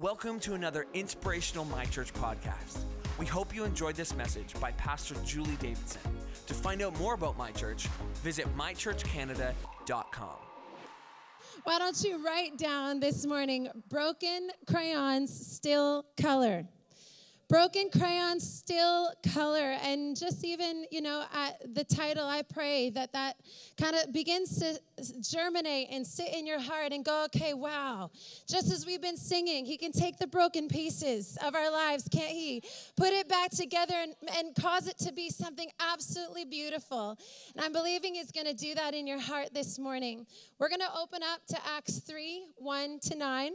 Welcome to another inspirational My Church podcast. We hope you enjoyed this message by Pastor Julie Davidson. To find out more about My Church, visit mychurchcanada.com. Why don't you write down this morning broken crayons, still color? Broken crayons still color and just even you know at the title i pray that that kind of begins to germinate and sit in your heart and go okay wow just as we've been singing he can take the broken pieces of our lives can't he? Put it back together and, and cause it to be something absolutely beautiful. And i'm believing he's going to do that in your heart this morning. We're going to open up to acts 3 1 to 9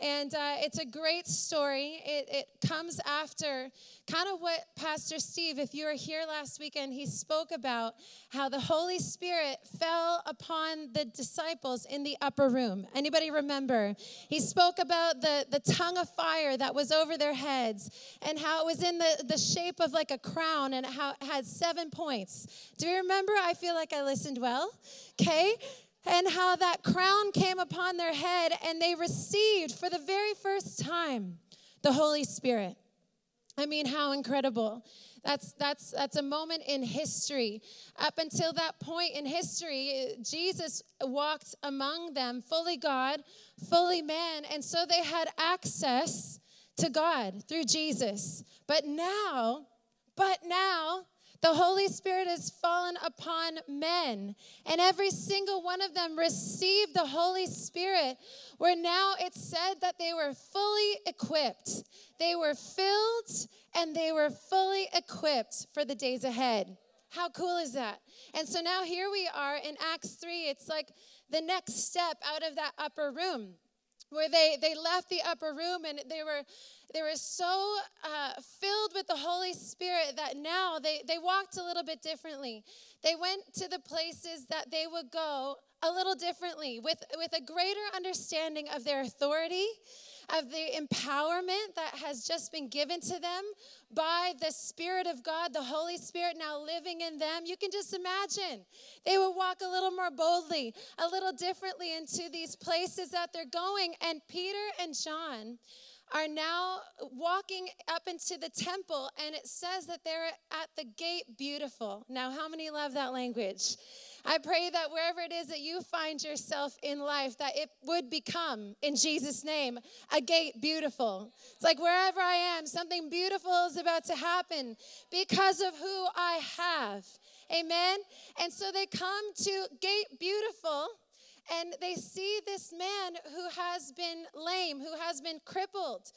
and uh, it's a great story. It, it comes after kind of what Pastor Steve, if you were here last weekend, he spoke about how the Holy Spirit fell upon the disciples in the upper room. Anybody remember? He spoke about the, the tongue of fire that was over their heads and how it was in the, the shape of like a crown and how it had seven points. Do you remember? I feel like I listened well. Okay and how that crown came upon their head and they received for the very first time the Holy Spirit. I mean, how incredible. That's that's that's a moment in history. Up until that point in history, Jesus walked among them, fully God, fully man, and so they had access to God through Jesus. But now, but now the Holy Spirit has fallen upon men, and every single one of them received the Holy Spirit, where now it's said that they were fully equipped. They were filled and they were fully equipped for the days ahead. How cool is that? And so now here we are in Acts 3. It's like the next step out of that upper room where they, they left the upper room and they were they were so uh, filled with the Holy Spirit that now they, they walked a little bit differently. They went to the places that they would go a little differently with, with a greater understanding of their authority, of the empowerment that has just been given to them by the Spirit of God, the Holy Spirit now living in them. You can just imagine they would walk a little more boldly, a little differently into these places that they're going. And Peter and John are now walking up into the temple, and it says that they're at the gate beautiful. Now, how many love that language? I pray that wherever it is that you find yourself in life, that it would become, in Jesus' name, a gate beautiful. It's like wherever I am, something beautiful is about to happen because of who I have. Amen. And so they come to gate beautiful and they see this man who has been lame, who has been crippled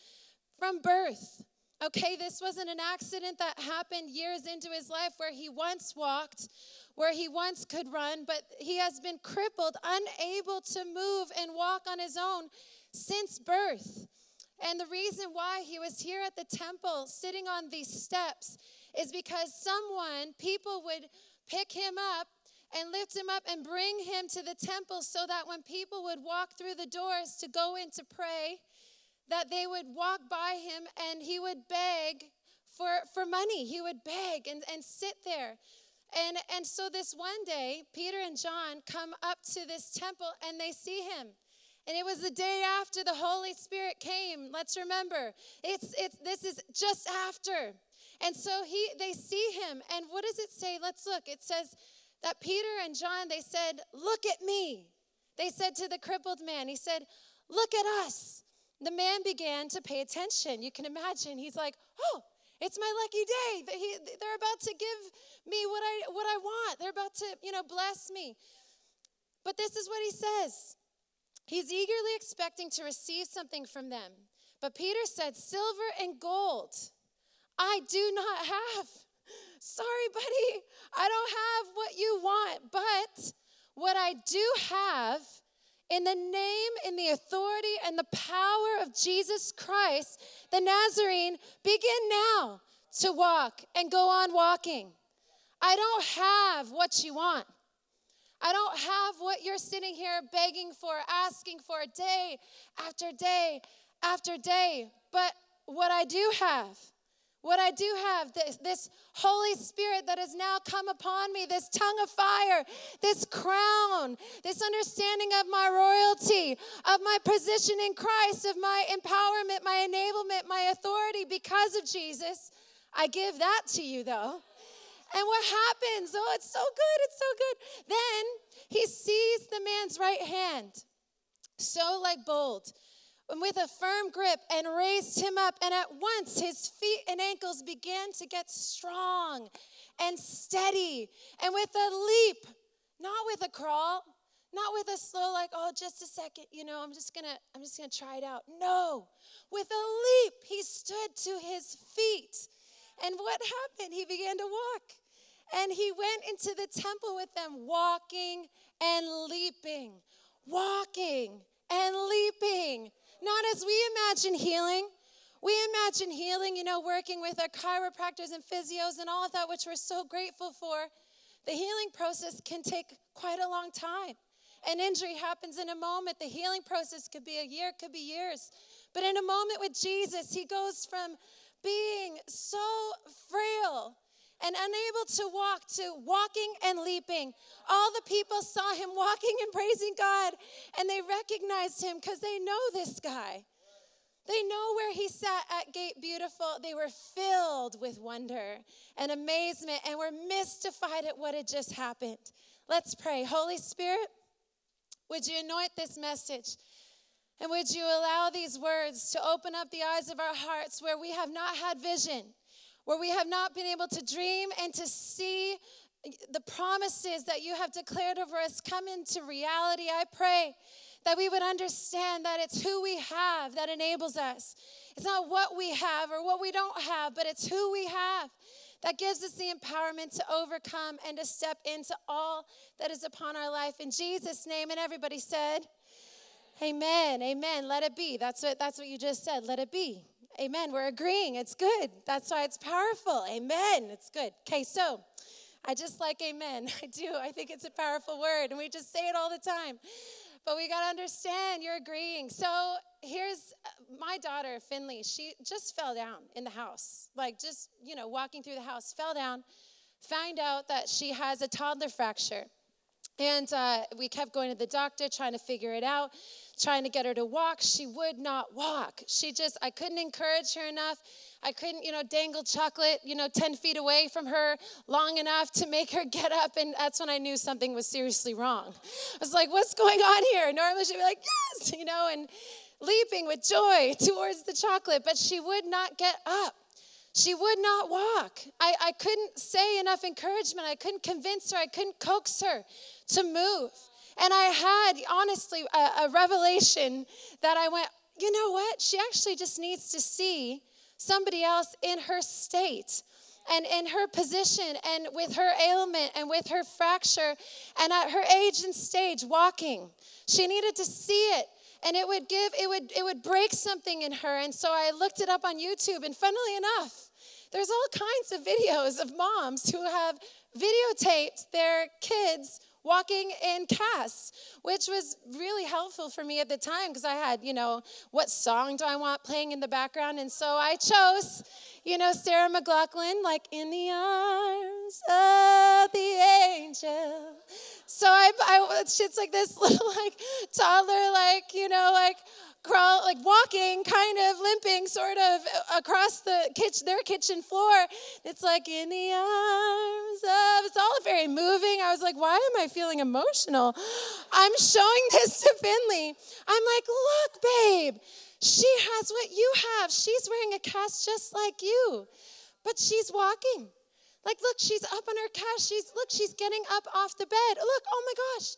from birth. Okay, this wasn't an accident that happened years into his life where he once walked, where he once could run, but he has been crippled, unable to move and walk on his own since birth. And the reason why he was here at the temple sitting on these steps is because someone, people would pick him up and lift him up and bring him to the temple so that when people would walk through the doors to go in to pray, that they would walk by him and he would beg for, for money. He would beg and, and sit there. And, and so this one day, Peter and John come up to this temple and they see him. And it was the day after the Holy Spirit came. Let's remember, it's, it's, this is just after. And so he, they see him. And what does it say? Let's look. It says, that Peter and John, they said, Look at me. They said to the crippled man, He said, Look at us. The man began to pay attention. You can imagine. He's like, Oh, it's my lucky day. They're about to give me what I, what I want. They're about to, you know, bless me. But this is what he says. He's eagerly expecting to receive something from them. But Peter said, Silver and gold I do not have Sorry, buddy, I don't have what you want, but what I do have in the name, in the authority, and the power of Jesus Christ, the Nazarene, begin now to walk and go on walking. I don't have what you want. I don't have what you're sitting here begging for, asking for day after day after day. But what I do have What I do have, this, this Holy Spirit that has now come upon me, this tongue of fire, this crown, this understanding of my royalty, of my position in Christ, of my empowerment, my enablement, my authority because of Jesus. I give that to you, though. And what happens? Oh, it's so good, it's so good. Then he sees the man's right hand, so like bold with a firm grip and raised him up. And at once his feet and ankles began to get strong and steady. And with a leap, not with a crawl, not with a slow, like, oh, just a second, you know, I'm just gonna, I'm just gonna try it out. No, with a leap, he stood to his feet. And what happened? He began to walk. And he went into the temple with them, walking and leaping, walking and leaping. Not as we imagine healing. We imagine healing, you know, working with our chiropractors and physios and all of that, which we're so grateful for. The healing process can take quite a long time. An injury happens in a moment. The healing process could be a year, could be years. But in a moment with Jesus, he goes from being so frail and unable to walk to walking and leaping. All the people saw him walking and praising God, and they recognized him because they know this guy. They know where he sat at Gate Beautiful. They were filled with wonder and amazement and were mystified at what had just happened. Let's pray. Holy Spirit, would you anoint this message? And would you allow these words to open up the eyes of our hearts where we have not had vision? Where we have not been able to dream and to see the promises that you have declared over us come into reality. I pray that we would understand that it's who we have that enables us. It's not what we have or what we don't have, but it's who we have that gives us the empowerment to overcome and to step into all that is upon our life. In Jesus' name, and everybody said, Amen. Amen. Let it be. That's what that's what you just said. Let it be. Amen. We're agreeing. It's good. That's why it's powerful. Amen. It's good. Okay, so I just like amen. I do. I think it's a powerful word, and we just say it all the time. But we got to understand you're agreeing. So here's uh, my daughter, Finley. She just fell down in the house, like just, you know, walking through the house, fell down, found out that she has a toddler fracture. And uh, we kept going to the doctor, trying to figure it out, trying to get her to walk. She would not walk. She just, I couldn't encourage her enough. I couldn't, you know, dangle chocolate, you know, 10 feet away from her long enough to make her get up. And that's when I knew something was seriously wrong. I was like, what's going on here? Normally she'd be like, yes, you know, and leaping with joy towards the chocolate, but she would not get up. She would not walk. I, I couldn't say enough encouragement. I couldn't convince her. I couldn't coax her to move. And I had, honestly, a, a revelation that I went, you know what? She actually just needs to see somebody else in her state and in her position and with her ailment and with her fracture and at her age and stage walking. She needed to see it and it would give it would it would break something in her and so I looked it up on YouTube and funnily enough there's all kinds of videos of moms who have videotaped their kids walking in casts, which was really helpful for me at the time because I had, you know, what song do I want playing in the background? And so I chose, you know, Sarah McLachlan, like in the arms of the angel. So I, I it's like this little like toddler, like, you know, like crawl, like walking, kind of limping, sort of across the kitchen, their kitchen floor. It's like in the arms of. It's all very moving. I was like, why am I feeling emotional? I'm showing this to Finley. I'm like, look, babe, she has what you have. She's wearing a cast just like you, but she's walking. Like, look, she's up on her cast. She's look, she's getting up off the bed. Look, oh my gosh,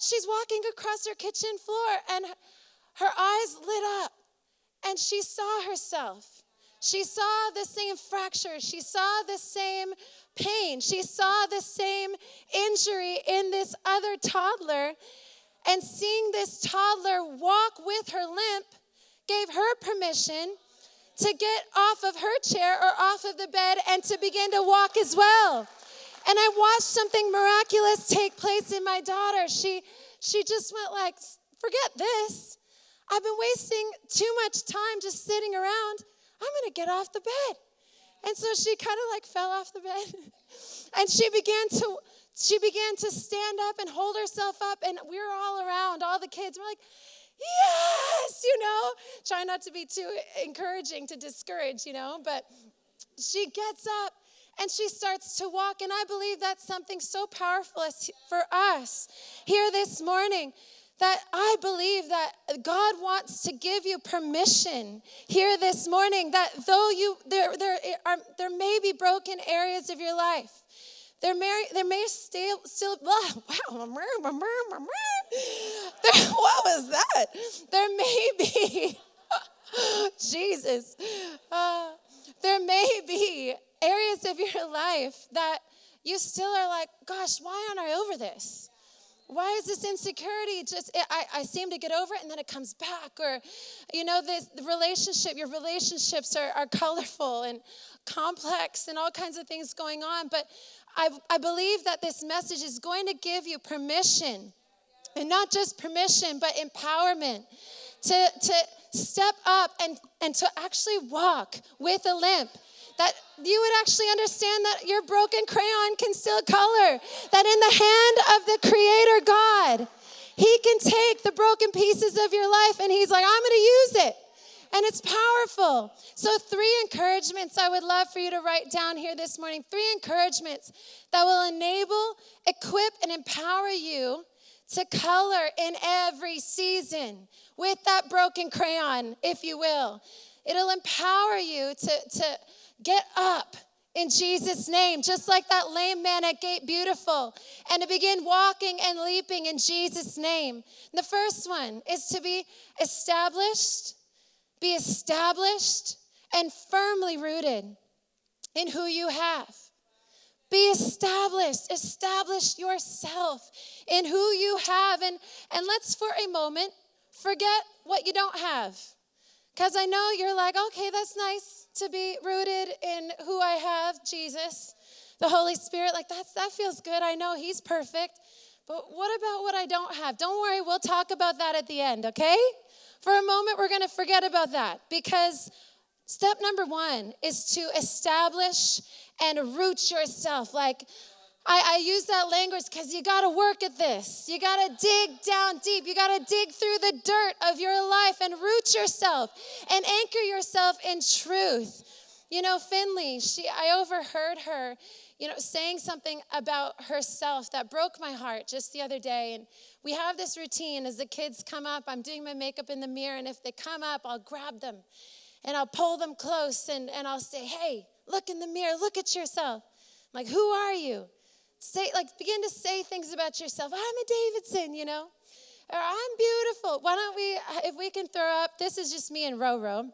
she's walking across her kitchen floor and her eyes lit up and she saw herself. She saw the same fracture. She saw the same pain. She saw the same injury in this other toddler. And seeing this toddler walk with her limp gave her permission to get off of her chair or off of the bed and to begin to walk as well. And I watched something miraculous take place in my daughter. She she just went like, "Forget this. I've been wasting too much time just sitting around. I'm going to get off the bed. And so she kind of like fell off the bed and she began to she began to stand up and hold herself up and we were all around all the kids we're like yes you know try not to be too encouraging to discourage you know but she gets up and she starts to walk. And I believe that's something so powerful for us here this morning that I believe that God wants to give you permission here this morning that though you there there are there may be broken areas of your life. There may, there may still, still wow, what was that? There may be, Jesus, uh, there may be areas of your life that you still are like, gosh, why aren't I over this? Why is this insecurity just, I, I seem to get over it and then it comes back? Or, you know, this the relationship, your relationships are, are colorful and complex and all kinds of things going on. But I, I believe that this message is going to give you permission, and not just permission, but empowerment to, to step up and, and to actually walk with a limp that you would actually understand that your broken crayon can still color, that in the hand of the Creator God, He can take the broken pieces of your life and He's like, I'm gonna use it. And it's powerful. So, three encouragements I would love for you to write down here this morning. Three encouragements that will enable, equip, and empower you to color in every season with that broken crayon, if you will. It'll empower you to, to Get up in Jesus' name, just like that lame man at Gate Beautiful, and to begin walking and leaping in Jesus' name. The first one is to be established, be established and firmly rooted in who you have. Be established, establish yourself in who you have. And, and let's for a moment forget what you don't have. Because I know you're like, okay, that's nice to be rooted in who I have, Jesus, the Holy Spirit. Like that's that feels good. I know He's perfect. But what about what I don't have? Don't worry, we'll talk about that at the end, okay? For a moment, we're gonna forget about that because step number one is to establish and root yourself. Like, I, I use that language because you got to work at this. You got to dig down deep. You got to dig through the dirt of your life and root yourself and anchor yourself in truth. You know, Finley, she, I overheard her, you know, saying something about herself that broke my heart just the other day. And we have this routine as the kids come up, I'm doing my makeup in the mirror, and if they come up, I'll grab them and I'll pull them close and, and I'll say, hey, look in the mirror, look at yourself. I'm like, who are you? Say like begin to say things about yourself. I'm a davidson you know? Or i'm beautiful. Why don't we if we can throw up this is just me and roro.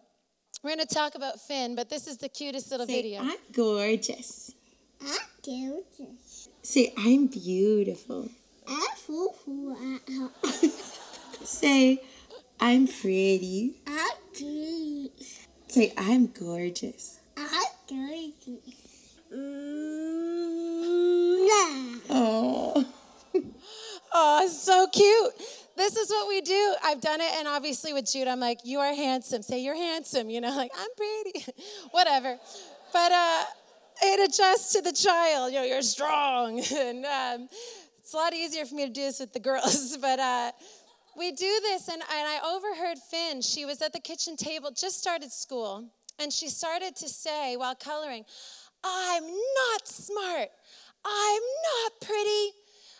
We're going to talk about finn but this is the cutest little say, video. I'm gorgeous. I'm gorgeous. Say i'm beautiful. I'm say i'm pretty. I'm pretty. Say i'm gorgeous. I'm gorgeous. Oh. So cute. This is what we do. I've done it, and obviously with Jude, I'm like, "You are handsome." Say, "You're handsome." You know, like I'm pretty, whatever. But uh, it adjusts to the child. You know, you're strong, and um, it's a lot easier for me to do this with the girls. But uh, we do this, and, and I overheard Finn. She was at the kitchen table, just started school, and she started to say while coloring, "I'm not smart." I'm not pretty.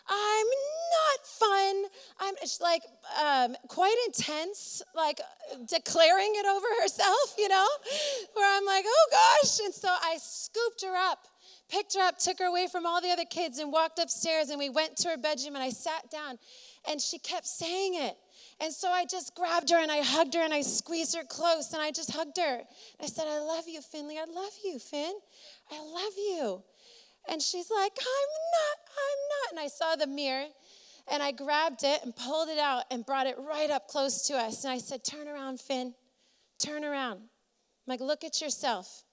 I'm not fun. I'm like um, quite intense, like declaring it over herself, you know, where I'm like, oh gosh. And so I scooped her up, picked her up, took her away from all the other kids, and walked upstairs. And we went to her bedroom, and I sat down, and she kept saying it. And so I just grabbed her and I hugged her and I squeezed her close and I just hugged her. I said, I love you, Finley. I love you, Finn. I love you. And she's like, I'm not, I'm not. And I saw the mirror and I grabbed it and pulled it out and brought it right up close to us. And I said, Turn around, Finn. Turn around. I'm like, Look at yourself.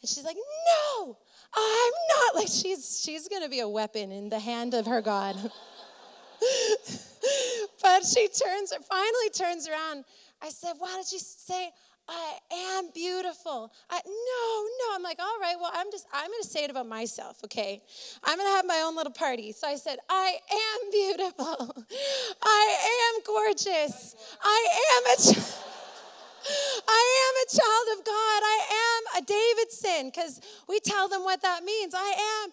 And she's like, No, I'm not. Like, she's, she's to be a weapon in the hand of her God. but she turns, finally turns around. I said, Why did you say, I am beautiful. I, no, no. I'm like, all right, well, I'm just, I'm going to say it about myself, okay? I'm going to have my own little party. So I said, I am beautiful. I am gorgeous. I am a child. I am a child of God. I am a Davidson because we tell them what that means. I am.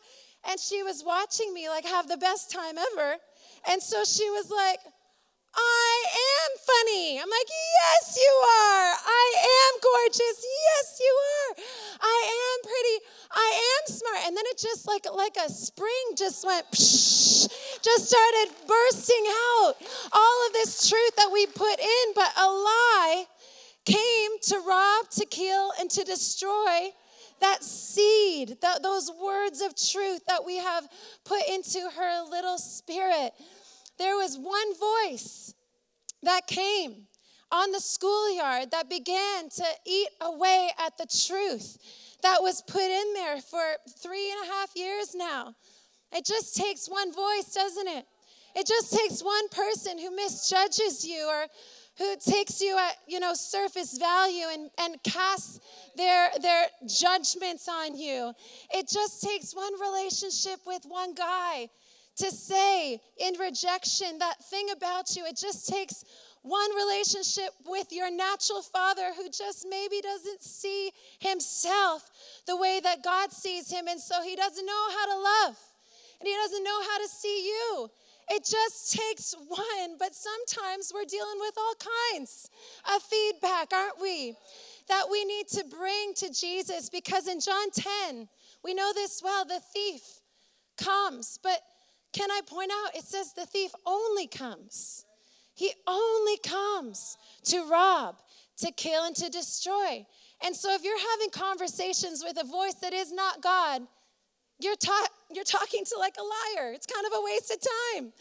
And she was watching me like have the best time ever. And so she was like, I am funny. I'm like, yes, you are. I am gorgeous. Yes, you are. I am pretty. I am smart. And then it just like like a spring just went psh, just started bursting out. All of this truth that we put in, but a lie came to rob, to kill, and to destroy that seed, that, those words of truth that we have put into her little spirit. There was one voice that came on the schoolyard that began to eat away at the truth that was put in there for three and a half years now. It just takes one voice, doesn't it? It just takes one person who misjudges you or who takes you at you know surface value and, and casts their their judgments on you it just takes one relationship with one guy to say in rejection that thing about you it just takes one relationship with your natural father who just maybe doesn't see himself the way that God sees him and so he doesn't know how to love and he doesn't know how to see you it just takes one, but sometimes we're dealing with all kinds of feedback, aren't we? That we need to bring to Jesus because in John 10, we know this well the thief comes, but can I point out it says the thief only comes. He only comes to rob, to kill, and to destroy. And so if you're having conversations with a voice that is not God, you're, ta- you're talking to like a liar. It's kind of a waste of time.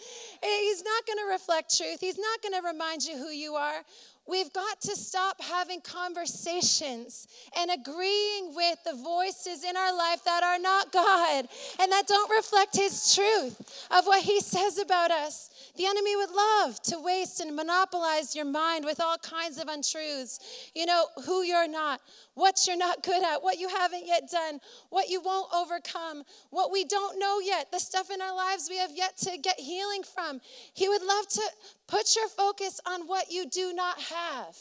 He's not going to reflect truth, he's not going to remind you who you are. We've got to stop having conversations and agreeing with the voices in our life that are not God and that don't reflect His truth of what He says about us. The enemy would love to waste and monopolize your mind with all kinds of untruths. You know, who you're not, what you're not good at, what you haven't yet done, what you won't overcome, what we don't know yet, the stuff in our lives we have yet to get healing from. He would love to put your focus on what you do not have.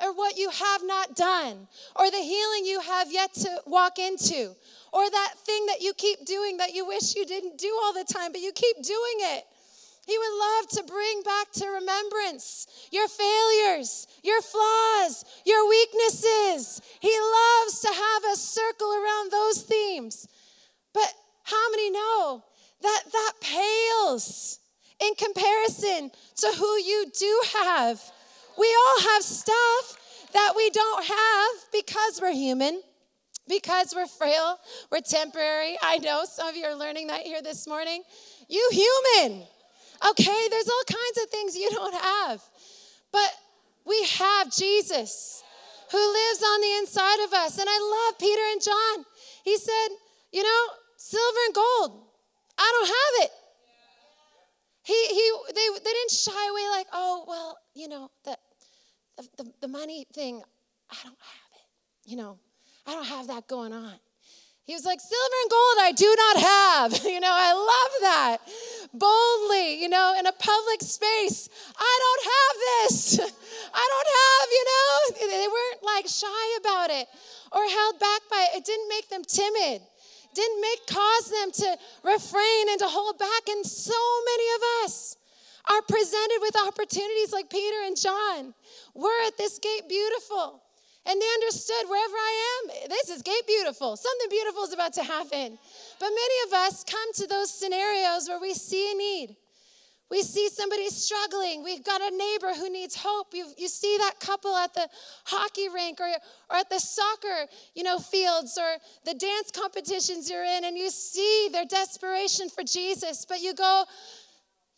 Or what you have not done, or the healing you have yet to walk into, or that thing that you keep doing that you wish you didn't do all the time, but you keep doing it. He would love to bring back to remembrance your failures, your flaws, your weaknesses. He loves to have a circle around those themes. But how many know that that pales in comparison to who you do have? We all have stuff that we don't have because we're human because we're frail, we're temporary. I know some of you are learning that here this morning. You human. Okay, there's all kinds of things you don't have. But we have Jesus who lives on the inside of us. And I love Peter and John. He said, You know, silver and gold, I don't have it. He, he, they, they didn't shy away like, oh, well, you know, the, the, the money thing, I don't have it. You know, I don't have that going on. He was like, Silver and gold I do not have. You know, I love that. Boldly, you know, in a public space, I don't have this. I don't have, you know, they weren't like shy about it or held back by it. It didn't make them timid, didn't make cause them to refrain and to hold back. And so many of us are presented with opportunities like Peter and John. We're at this gate beautiful. And they understood wherever I am, this is gate beautiful. Something beautiful is about to happen. But many of us come to those scenarios where we see a need. We see somebody struggling. We've got a neighbor who needs hope. You, you see that couple at the hockey rink or, or at the soccer, you know, fields or the dance competitions you're in, and you see their desperation for Jesus. But you go,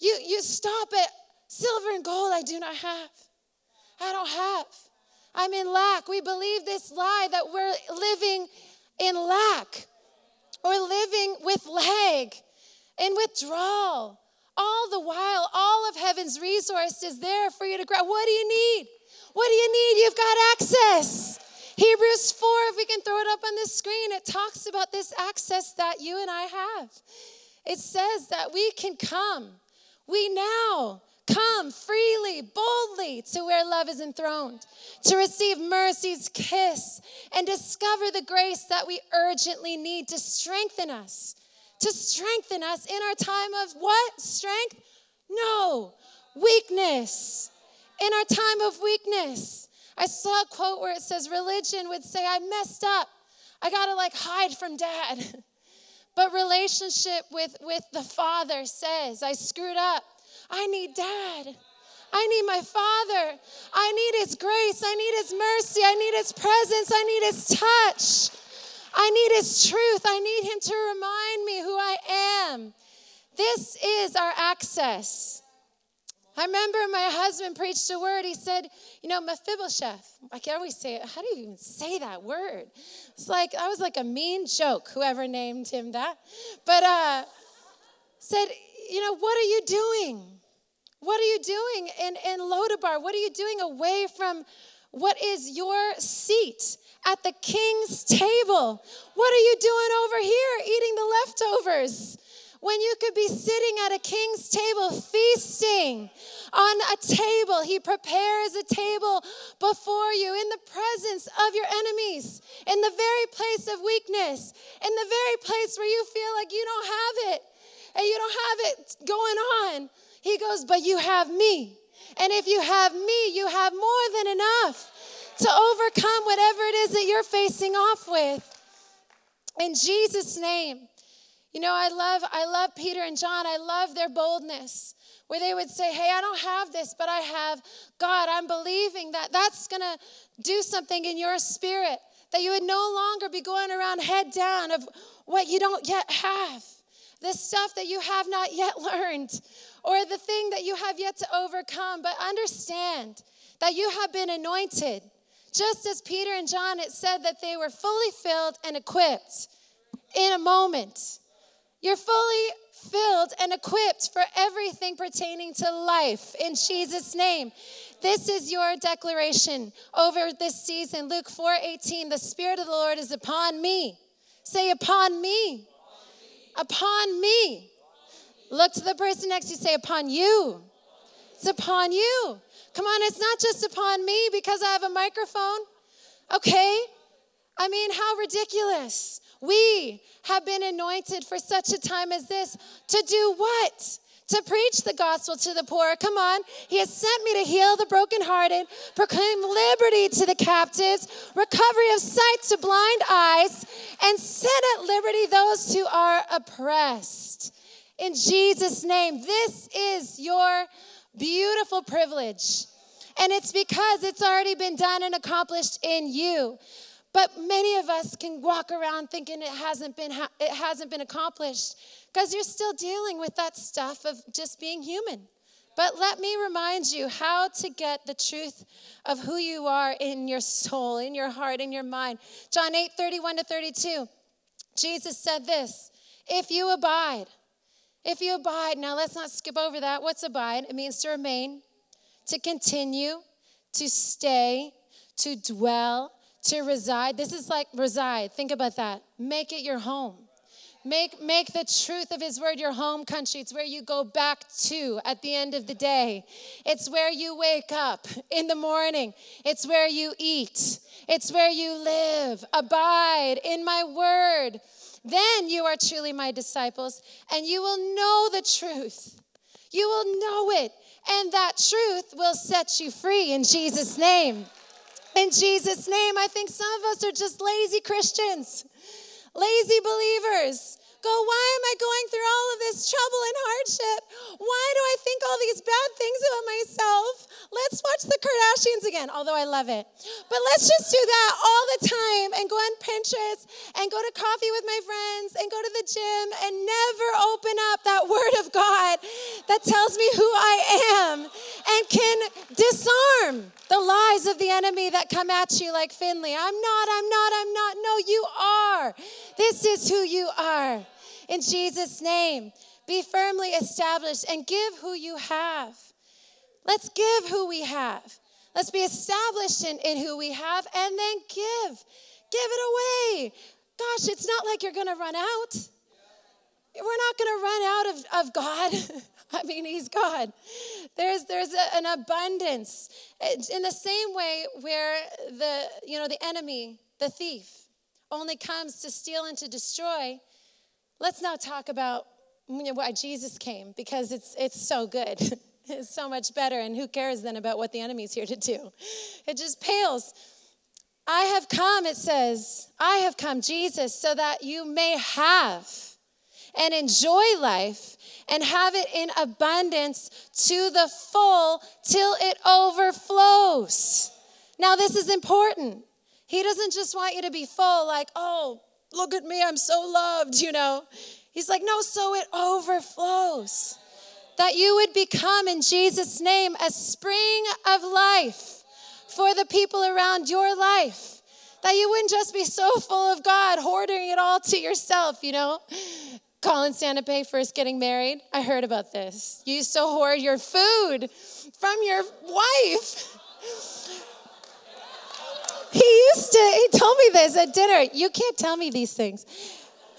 you, you stop at silver and gold I do not have. I don't have. I'm in lack. We believe this lie that we're living in lack or living with lag and withdrawal. All the while, all of heaven's resources there for you to grab. What do you need? What do you need? You've got access. Hebrews 4, if we can throw it up on the screen, it talks about this access that you and I have. It says that we can come. We now come freely, boldly to where love is enthroned, to receive mercy's kiss and discover the grace that we urgently need to strengthen us, to strengthen us in our time of what? Strength? No, weakness. In our time of weakness. I saw a quote where it says, Religion would say, I messed up. I gotta like hide from dad. But relationship with, with the Father says, I screwed up. I need dad. I need my Father. I need His grace. I need His mercy. I need His presence. I need His touch. I need His truth. I need Him to remind me who I am. This is our access. I remember my husband preached a word. He said, You know, Mephibosheth. I can always say it. How do you even say that word? It's like, I was like a mean joke, whoever named him that. But uh, said, You know, what are you doing? What are you doing in, in Lodabar? What are you doing away from what is your seat at the king's table? What are you doing over here eating the leftovers? when you could be sitting at a king's table feasting on a table. He prepares a table before you in the presence of your enemies, in the very place of weakness, in the very place where you feel like you don't have it and you don't have it going on. He goes, But you have me. And if you have me, you have more than enough to overcome whatever it is that you're facing off with. In Jesus' name. You know, I love I love Peter and John. I love their boldness where they would say, "Hey, I don't have this, but I have God. I'm believing that that's going to do something in your spirit that you would no longer be going around head down of what you don't yet have." The stuff that you have not yet learned, or the thing that you have yet to overcome, but understand that you have been anointed. Just as Peter and John, it said that they were fully filled and equipped in a moment. You're fully filled and equipped for everything pertaining to life in Jesus' name. This is your declaration over this season. Luke 4 18, the Spirit of the Lord is upon me. Say, upon me. Upon me. Look to the person next to you, say, upon you. It's upon you. Come on, it's not just upon me because I have a microphone. Okay? I mean, how ridiculous. We have been anointed for such a time as this to do what? To preach the gospel to the poor. Come on. He has sent me to heal the brokenhearted, proclaim liberty to the captives, recovery of sight to blind eyes, and set at liberty those who are oppressed. In Jesus' name, this is your beautiful privilege. And it's because it's already been done and accomplished in you. But many of us can walk around thinking it hasn't been it hasn't been accomplished because you're still dealing with that stuff of just being human. But let me remind you how to get the truth of who you are in your soul, in your heart, in your mind. John 8, 31 to 32. Jesus said this If you abide, if you abide, now let's not skip over that. What's abide? It means to remain, to continue, to stay, to dwell, to reside. This is like reside. Think about that. Make it your home. Make, make the truth of his word your home country. It's where you go back to at the end of the day. It's where you wake up in the morning. It's where you eat. It's where you live. Abide in my word. Then you are truly my disciples, and you will know the truth. You will know it, and that truth will set you free in Jesus' name. In Jesus' name, I think some of us are just lazy Christians, lazy believers. Go, why am I going through all of this trouble and hardship? Why do I think all these bad things about myself? Let's watch the Kardashians again, although I love it. But let's just do that all the time and go on Pinterest and go to coffee with my friends and go to the gym and never open up that word of God that tells me who I am and can disarm the lies of the enemy that come at you like Finley. I'm not, I'm not, I'm not. No, you are. This is who you are. In Jesus' name, be firmly established and give who you have. Let's give who we have. Let's be established in, in who we have and then give. Give it away. Gosh, it's not like you're going to run out. We're not going to run out of, of God. I mean, He's God. There's, there's a, an abundance. In the same way where the, you know, the enemy, the thief, only comes to steal and to destroy, let's now talk about why Jesus came because it's, it's so good. it's so much better, and who cares then about what the enemy's here to do? It just pales. I have come, it says, I have come, Jesus, so that you may have and enjoy life and have it in abundance to the full till it overflows. Now, this is important. He doesn't just want you to be full, like, oh, look at me, I'm so loved, you know. He's like, no, so it overflows. That you would become, in Jesus' name, a spring of life for the people around your life. That you wouldn't just be so full of God, hoarding it all to yourself, you know. Colin Sanape first getting married. I heard about this. You used to hoard your food from your wife. He used to, he told me this at dinner. You can't tell me these things.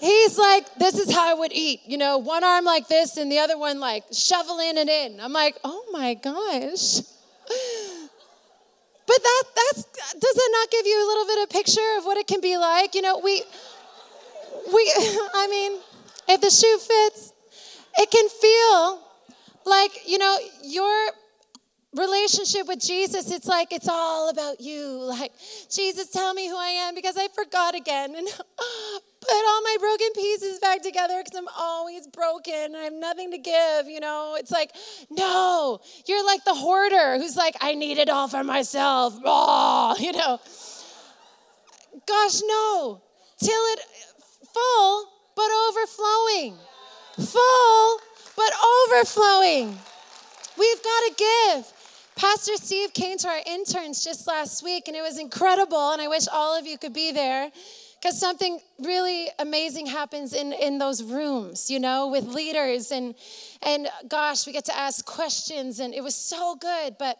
He's like, this is how I would eat. You know, one arm like this and the other one like shoveling it in. I'm like, oh my gosh. But that that's does that not give you a little bit of picture of what it can be like? You know, we we I mean, if the shoe fits, it can feel like, you know, your relationship with Jesus, it's like it's all about you. Like, Jesus, tell me who I am because I forgot again. And put all my broken pieces back together because I'm always broken and I have nothing to give, you know? It's like, no, you're like the hoarder who's like, I need it all for myself. Oh, you know. Gosh, no. Till it full but overflowing. Full but overflowing. We've got to give. Pastor Steve came to our interns just last week, and it was incredible. And I wish all of you could be there because something really amazing happens in, in those rooms, you know, with leaders. And, and gosh, we get to ask questions, and it was so good. But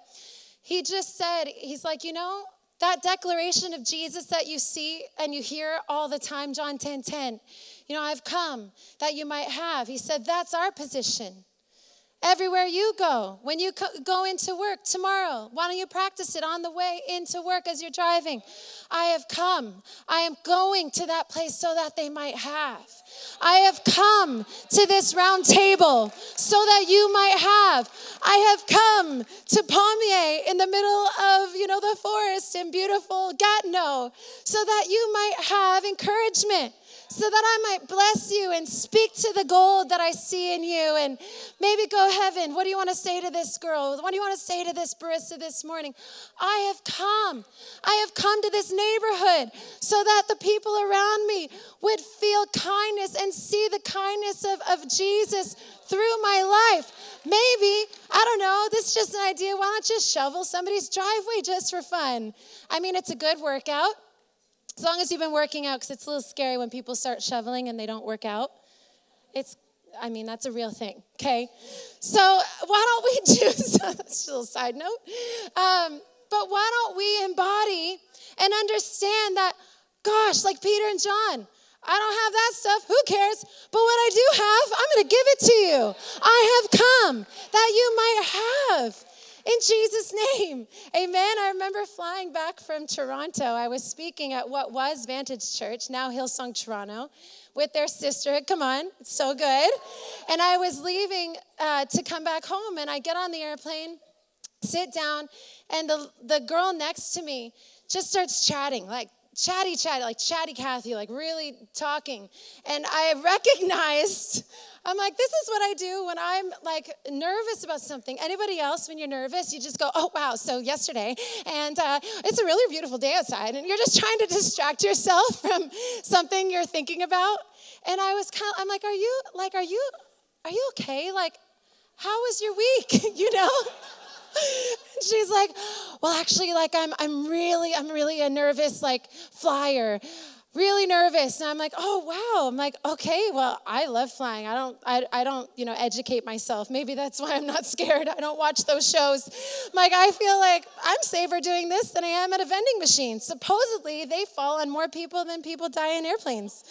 he just said, he's like, you know, that declaration of Jesus that you see and you hear all the time, John 10 10, you know, I've come that you might have. He said, that's our position. Everywhere you go, when you go into work tomorrow, why don't you practice it on the way into work as you're driving? I have come. I am going to that place so that they might have. I have come to this round table so that you might have. I have come to Pommier in the middle of, you know, the forest in beautiful Gatineau so that you might have encouragement so that I might bless you and speak to the gold that I see in you. And maybe go, Heaven, what do you want to say to this girl? What do you want to say to this barista this morning? I have come. I have come to this neighborhood so that the people around me would feel kindness and see the kindness of, of Jesus through my life. Maybe, I don't know, this is just an idea. Why not just shovel somebody's driveway just for fun? I mean, it's a good workout. As long as you've been working out, because it's a little scary when people start shoveling and they don't work out. It's, I mean, that's a real thing, okay? So why don't we do, that's a little side note, um, but why don't we embody and understand that, gosh, like Peter and John, I don't have that stuff. Who cares? But what I do have, I'm going to give it to you. I have come that you might have in Jesus' name. Amen. I remember flying back from Toronto. I was speaking at what was Vantage Church, now Hillsong Toronto, with their sister. Come on, it's so good. And I was leaving uh, to come back home, and I get on the airplane, sit down, and the, the girl next to me just starts chatting, like chatty chatty, like chatty Kathy, like really talking. And I recognized I'm like, this is what I do when I'm like nervous about something. Anybody else, when you're nervous, you just go, oh, wow, so yesterday, and uh, it's a really beautiful day outside, and you're just trying to distract yourself from something you're thinking about. And I was kind of, I'm like, are you, like, are you, are you okay? Like, how was your week? you know? she's like, well, actually, like, I'm, I'm really, I'm really a nervous, like, flyer really nervous. And i'm like oh wow. I'm like okay well i love flying. I don't i, I don't you know educate myself. Maybe that's why i'm not scared. I don't watch those shows. I'm like i feel like i'm safer doing this than i am at a vending machine. Supposedly they fall on more people than people die in airplanes.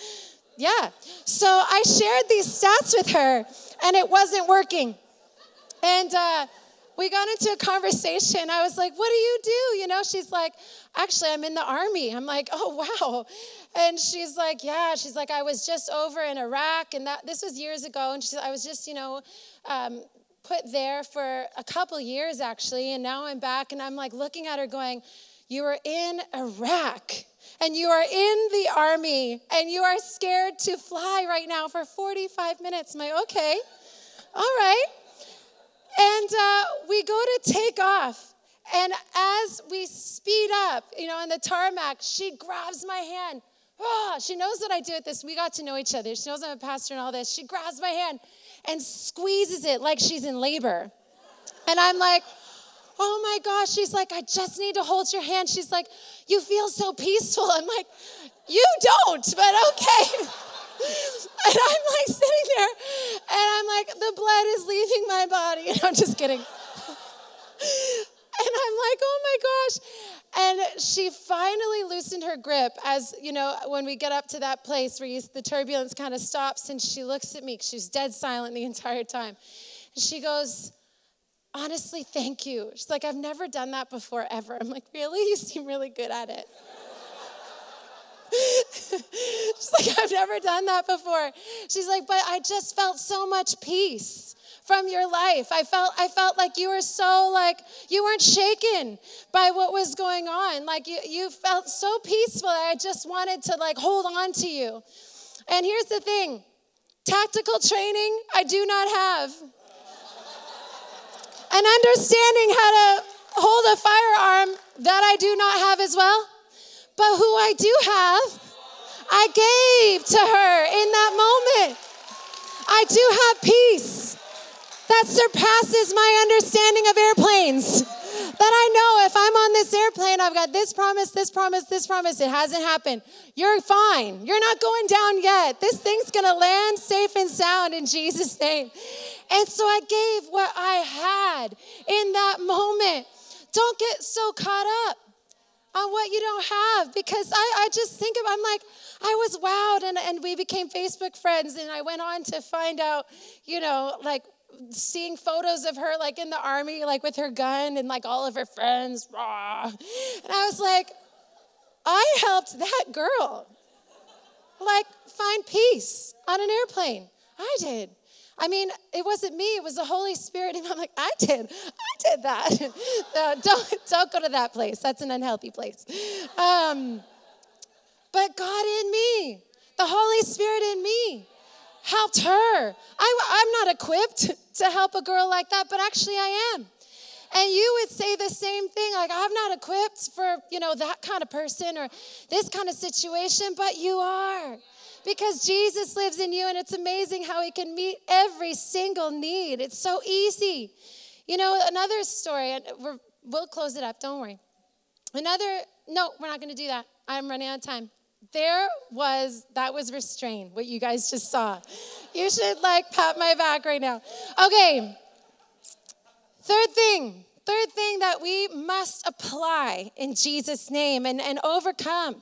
Yeah. So i shared these stats with her and it wasn't working. And uh, we got into a conversation. I was like, What do you do? You know, she's like, Actually, I'm in the army. I'm like, Oh, wow. And she's like, Yeah. She's like, I was just over in Iraq, and that this was years ago. And she's, I was just, you know, um, put there for a couple years actually. And now I'm back, and I'm like looking at her going, You were in Iraq and you are in the army and you are scared to fly right now for 45 minutes. I'm like, okay, all right. And uh, we go to take off. And as we speed up, you know, on the tarmac, she grabs my hand. Oh, she knows that I do it this. We got to know each other. She knows I'm a pastor and all this. She grabs my hand and squeezes it like she's in labor. And I'm like, oh my gosh. She's like, I just need to hold your hand. She's like, you feel so peaceful. I'm like, you don't, but okay. and I'm like sitting there, and I'm like, the blood is leaving my body. And I'm just kidding. and I'm like, oh my gosh. And she finally loosened her grip as, you know, when we get up to that place where you, the turbulence kind of stops, and she looks at me. She's dead silent the entire time. And she goes, honestly, thank you. She's like, I've never done that before ever. I'm like, really? You seem really good at it. She's like, I've never done that before. She's like, but I just felt so much peace from your life. I felt I felt like you were so like you weren't shaken by what was going on. Like you you felt so peaceful. I just wanted to like hold on to you. And here's the thing. Tactical training I do not have. And understanding how to hold a firearm that I do not have as well. But who I do have, I gave to her in that moment. I do have peace that surpasses my understanding of airplanes. That I know if I'm on this airplane, I've got this promise, this promise, this promise. It hasn't happened. You're fine. You're not going down yet. This thing's going to land safe and sound in Jesus' name. And so I gave what I had in that moment. Don't get so caught up on what you don't have because I, I just think of I'm like I was wowed and, and we became Facebook friends and I went on to find out, you know, like seeing photos of her like in the army, like with her gun and like all of her friends. Rah. And I was like, I helped that girl like find peace on an airplane. I did. I mean, it wasn't me, it was the Holy Spirit. And I'm like, I did. I did that. no, don't, don't go to that place. That's an unhealthy place. Um, but God in me, the Holy Spirit in me, helped her. I, I'm not equipped to help a girl like that, but actually I am. And you would say the same thing, like, I'm not equipped for, you know, that kind of person or this kind of situation, but you are because Jesus lives in you, and it's amazing how He can meet every single need. It's so easy. You know, another story, and we will close it up, don't worry. Another, no, we're not going to do that. I'm running out of time. There was, that was restrained, what you guys just saw. You should like pat my back right now. Okay, third thing, third thing that we must apply in Jesus' name and, and overcome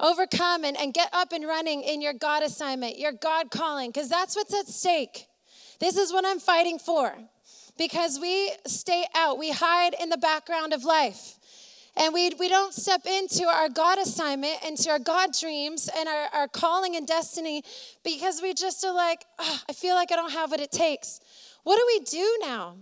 overcome and, and get up and running in your God assignment, your God calling, because that's what's at stake. This is what I'm fighting for. Because we stay out, we hide in the background of life. And we, we don't step into our God assignment, into our God dreams and our, our calling and destiny because we just are like, oh, I feel like I don't have what it takes. What do we do now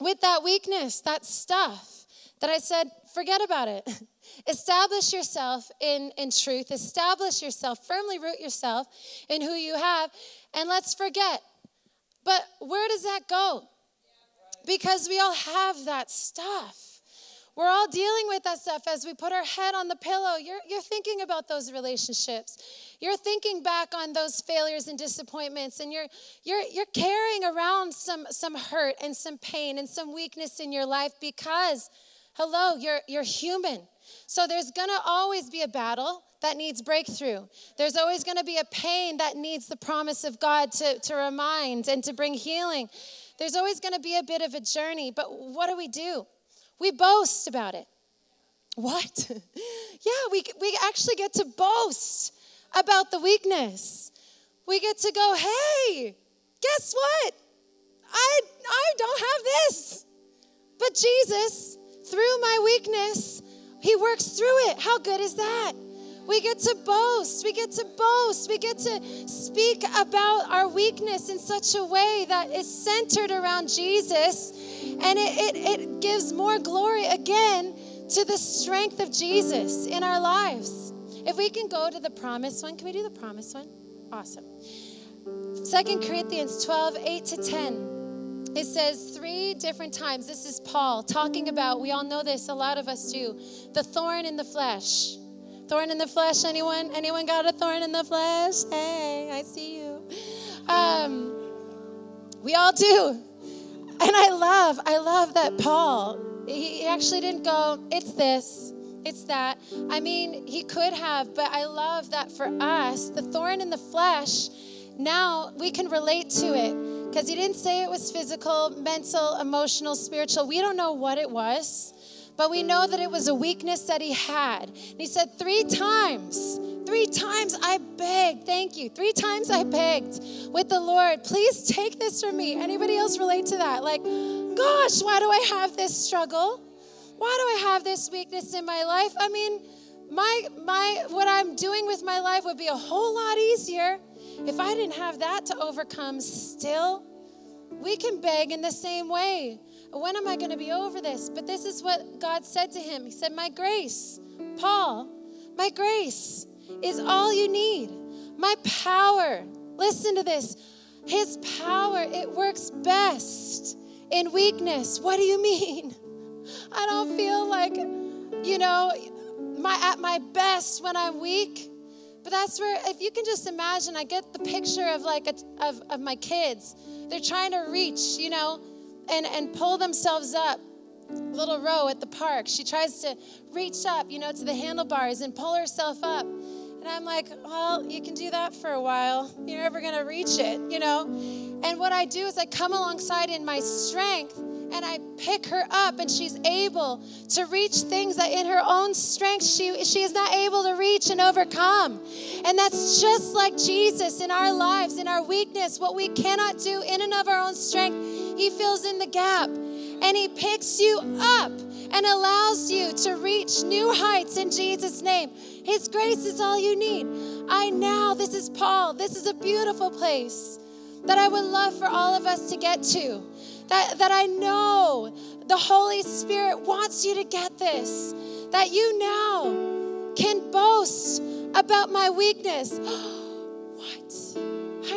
with that weakness, that stuff that I said, forget about it? Establish yourself in, in truth. Establish yourself, firmly root yourself in who you have, and let's forget. But where does that go? Because we all have that stuff. We're all dealing with that stuff as we put our head on the pillow. You're, you're thinking about those relationships. You're thinking back on those failures and disappointments, and you're, you're, you're carrying around some, some hurt and some pain and some weakness in your life because, hello, you're, you're human. So there's gonna always be a battle that needs breakthrough. There's always gonna be a pain that needs the promise of God to, to remind and to bring healing. There's always gonna be a bit of a journey, but what do we do? We boast about it. What? yeah, we, we actually get to boast about the weakness. We get to go, hey, guess what? I, I don't have this. But Jesus, through my weakness, He works through it. How good is that? We get to boast. We get to boast. We get to speak about our weakness in such a way that is centered around Jesus. And it, it, it gives more glory again to the strength of Jesus in our lives. If we can go to the promise one, can we do the promise one? Awesome. Second Corinthians 12, 8 to 10. It says three different times. This is Paul talking about, we all know this, a lot of us do, the thorn in the flesh. Thorn in the flesh, anyone? Anyone got a thorn in the flesh? Hey, I see you. Um, we all do. And I love, I love that Paul, he actually didn't go, it's this, it's that. I mean, he could have, but I love that for us, the thorn in the flesh, now we can relate to it because he didn't say it was physical, mental, emotional, spiritual. We don't know what it was, but we know that it was a weakness that he had. And he said, Three times, three times I begged, thank you. Three times I begged with the Lord, please take this from me. Anybody else relate to that? Like, gosh, why do I have this struggle? Why do I have this weakness in my life? I mean, my my what I'm doing with my life would be a whole lot easier if I didn't have that to overcome still. We can beg in the same way. When am I going to be over this? But this is what God said to him. He said, "My grace, Paul, my grace is all you need. My power. Listen to this. His power, it works best in weakness. What do you mean? I don't feel like, you know, my at my best when I'm weak. But that's where, if you can just imagine, I get the picture of like a, of, of my kids. They're trying to reach, you know, and, and pull themselves up. Little Row at the park, she tries to reach up, you know, to the handlebars and pull herself up. And I'm like, well, you can do that for a while. You're never going to reach it, you know? And what I do is I come alongside in my strength and I pick her up, and she's able to reach things that in her own strength she, she is not able to reach and overcome. And that's just like Jesus in our lives, in our weakness, what we cannot do in and of our own strength, He fills in the gap and He picks you up and allows you to reach new heights in Jesus' name. His grace is all you need. I now, this is Paul, this is a beautiful place that I would love for all of us to get to. That, that I know the Holy Spirit wants you to get this. That you now can boast about my weakness. what?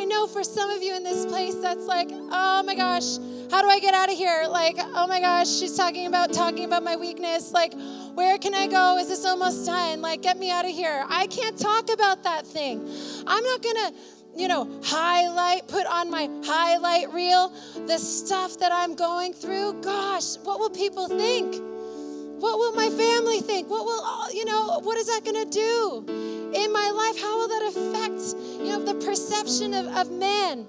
Know for some of you in this place, that's like, oh my gosh, how do I get out of here? Like, oh my gosh, she's talking about talking about my weakness. Like, where can I go? Is this almost done? Like, get me out of here. I can't talk about that thing. I'm not gonna you know, highlight, put on my highlight reel the stuff that I'm going through. Gosh, what will people think? What will my family think? What will, all, you know, what is that going to do in my life? How will that affect, you know, the perception of, of man?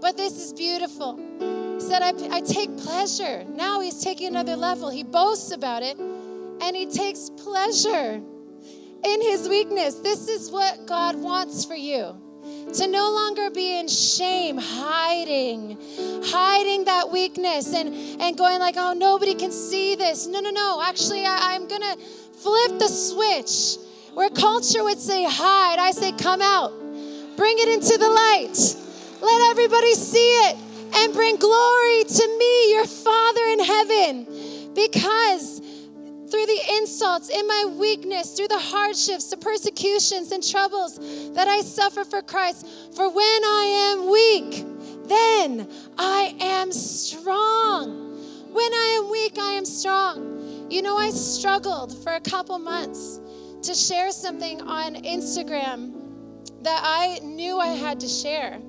But this is beautiful. He said, I, I take pleasure. Now he's taking another level. He boasts about it and he takes pleasure in his weakness. This is what God wants for you to no longer be in shame, hiding, hiding that weakness and, and going like, oh, nobody can see this. No, no, no. Actually, I, I'm to flip the switch. Where culture would say hide, I say come out. Bring it into the light. Let everybody see it and bring glory to me, your Father in heaven. Because through the insults, in my weakness, through the hardships, the persecutions, and troubles that I suffer for Christ. For when I am weak, then I am strong. When I am weak, I am strong. You know, I struggled for a couple months to share something on Instagram that I knew I had to share.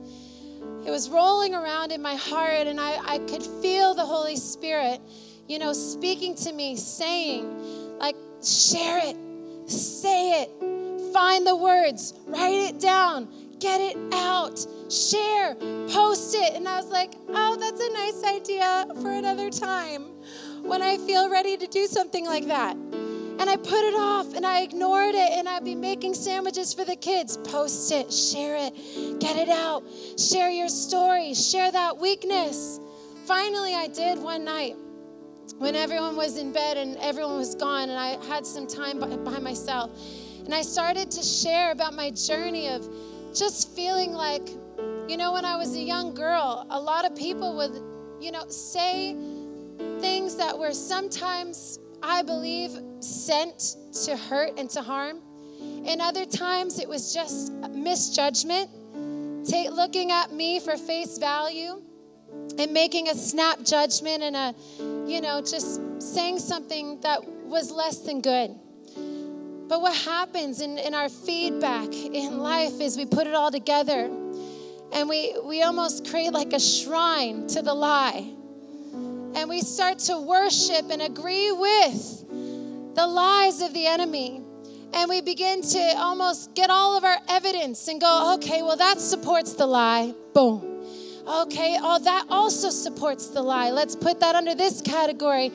It was rolling around in my heart, and I, I could feel the Holy Spirit you know, speaking to me, saying, like, share it, say it, find the words, write it down, get it out, share, post it. And I was like, oh, that's a nice idea for another time when I feel ready to do something like that. And I put it off and I ignored it and I'd be making sandwiches for the kids. Post it, share it, get it out, share your story, share that weakness. Finally, I did one night when everyone was in bed and everyone was gone and I had some time by, by myself. And I started to share about my journey of just feeling like, you know, when I was a young girl, a lot of people would, you know, say things that were sometimes, I believe, sent to hurt and to harm. And other times it was just misjudgment, take, looking at me for face value and making a snap judgment and a, you know, just saying something that was less than good. But what happens in, in our feedback in life is we put it all together and we, we almost create like a shrine to the lie. And we start to worship and agree with the lies of the enemy. And we begin to almost get all of our evidence and go, okay, well, that supports the lie. Boom. Okay, oh, that also supports the lie. Let's put that under this category.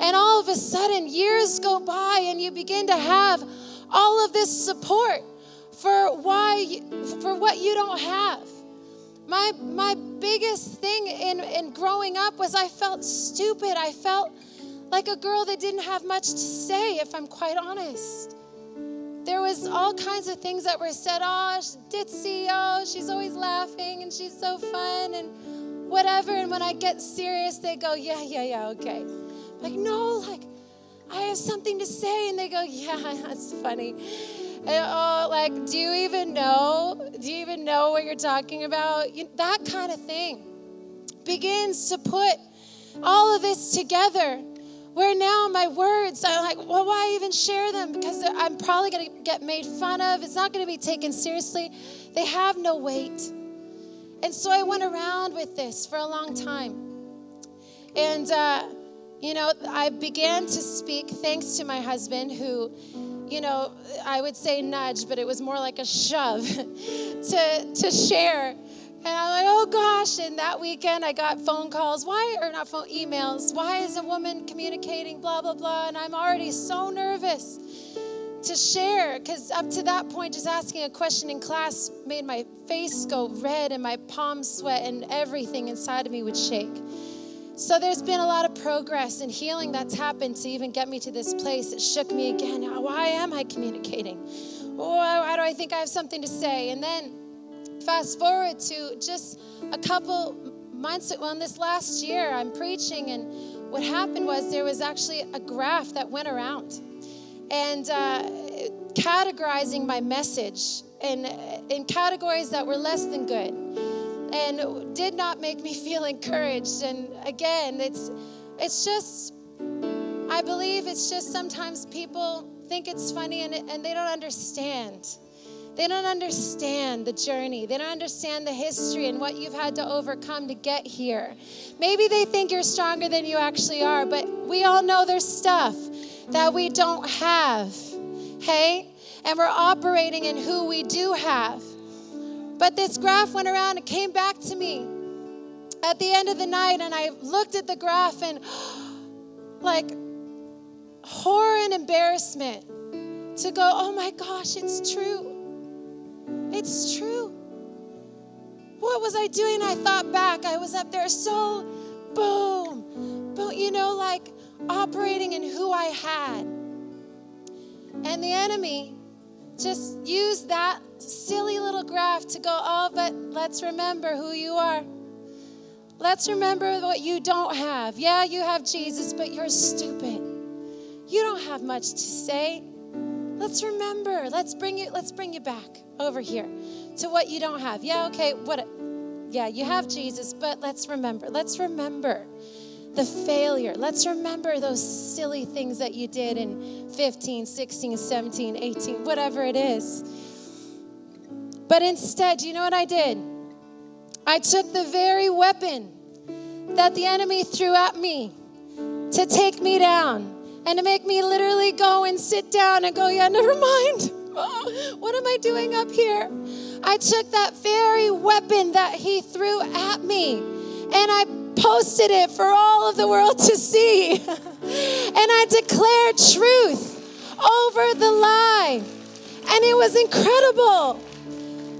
And all of a sudden, years go by, and you begin to have all of this support for why for what you don't have. My my biggest thing in, in growing up was I felt stupid. I felt like a girl that didn't have much to say, if I'm quite honest. There was all kinds of things that were said, oh, ditzy, oh, she's always laughing and she's so fun and whatever. And when I get serious, they go, yeah, yeah, yeah, okay. Like, no, like, I have something to say. And they go, yeah, that's funny. And, oh, like, do you even know? Do you even know what you're talking about? You, that kind of thing begins to put all of this together. Where now my words, I'm like, well, why even share them? Because I'm probably going to get made fun of. It's not going to be taken seriously. They have no weight. And so I went around with this for a long time. And, uh, you know, I began to speak thanks to my husband, who, you know, I would say nudge, but it was more like a shove to, to share. And I'm like, oh gosh. And that weekend I got phone calls. Why, or not phone, emails. Why is a woman communicating, blah, blah, blah. And I'm already so nervous to share because up to that point, just asking a question in class made my face go red and my palms sweat and everything inside of me would shake. So there's been a lot of progress and healing that's happened to even get me to this place. It shook me again. Why am I communicating? Oh, why, do I think I have something to say? And then fast forward to just a couple months, well, in this last year, I'm preaching, and what happened was there was actually a graph that went around and uh, categorizing my message in, in categories that were less than good and did not make me feel encouraged. And again, it's it's just I believe it's just sometimes people think it's funny and, and they don't understand. They don't understand the journey. They don't understand the history and what you've had to overcome to get here. Maybe they think you're stronger than you actually are, but we all know there's stuff that we don't have. Hey? And we're operating in who we do have. But this graph went around and came back to me at the end of the night, and I looked at the graph and, like, horror and embarrassment to go, oh my gosh, it's true. It's true. What was I doing? I thought back. I was up there so boom, boom, you know, like operating in who I had. And the enemy just used that silly little graph to go, oh, but let's remember who you are. Let's remember what you don't have. Yeah, you have Jesus, but you're stupid. You don't have much to say. Let's remember. Let's bring you let's bring you back over here to what you don't have. Yeah, okay, what yeah, you have Jesus, but let's remember. Let's remember the failure. Let's remember those silly things that you did in 15, 16, 17, 18, whatever it is. But instead, you know what I did? I took the very weapon that the enemy threw at me to take me down and to make me literally go and sit down and go, yeah, never mind. what am I doing up here? I took that very weapon that he threw at me and I posted it for all of the world to see. and I declared truth over the lie. And it was incredible.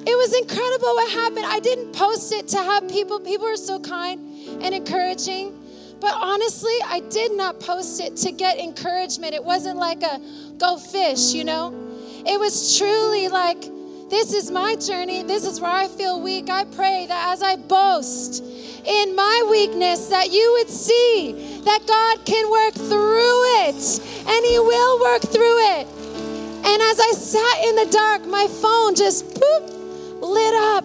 It was incredible what happened. I didn't post it to have people, people were so kind and encouraging. But honestly, I did not post it to get encouragement. It wasn't like a go fish, you know? It was truly like, this is my journey. This is where I feel weak. I pray that as I boast in my weakness, that you would see that God can work through it and He will work through it. And as I sat in the dark, my phone just boop, lit up.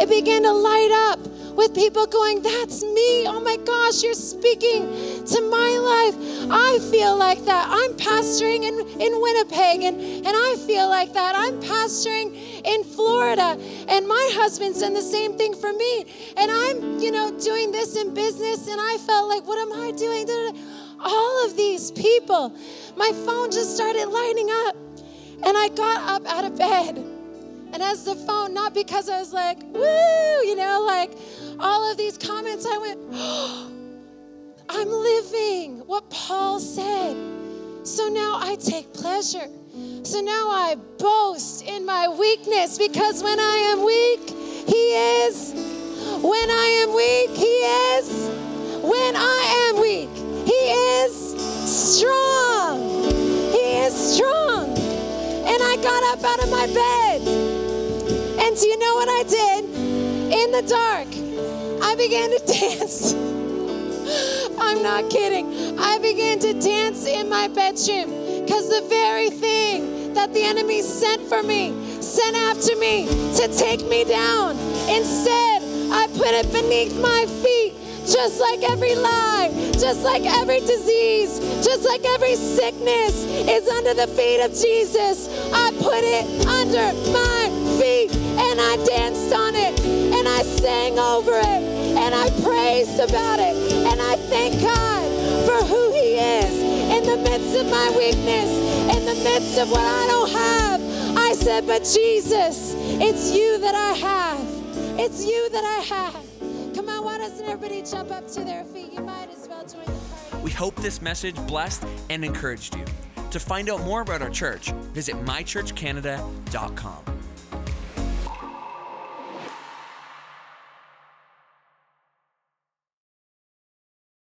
It began to light up with people going, That's me. Oh my gosh, you're speaking to my life. I feel like that. I'm pastoring in, in Winnipeg, and, and I feel like that. I'm pastoring in Florida, and my husband's done the same thing for me. And I'm, you know, doing this in business, and I felt like, What am I doing? All of these people, my phone just started lighting up. And I got up out of bed. And as the phone, not because I was like, woo, you know, like all of these comments, I went, oh, I'm living what Paul said. So now I take pleasure. So now I boast in my weakness because when I am weak, He is. When I am weak, He is. When I am weak, He is strong. He is strong. And I got up out of my bed. And do you know what I did? In the dark, I began to dance. I'm not kidding. I began to dance in my bedroom because the very thing that the enemy sent for me, sent after me to take me down, instead, I put it beneath my feet just like every lie, just like every disease, just like every sickness is under the feet of Jesus. I put it under my feet and I danced on it I sang over it and I praised about it and I thank God for who He is in the midst of my weakness, in the midst of what I don't have. I said, But Jesus, it's you that I have. It's you that I have. Come on, why doesn't everybody jump up to their feet? You might as well join the party. We hope this message blessed and encouraged you. To find out more about our church, visit mychurchcanada.com.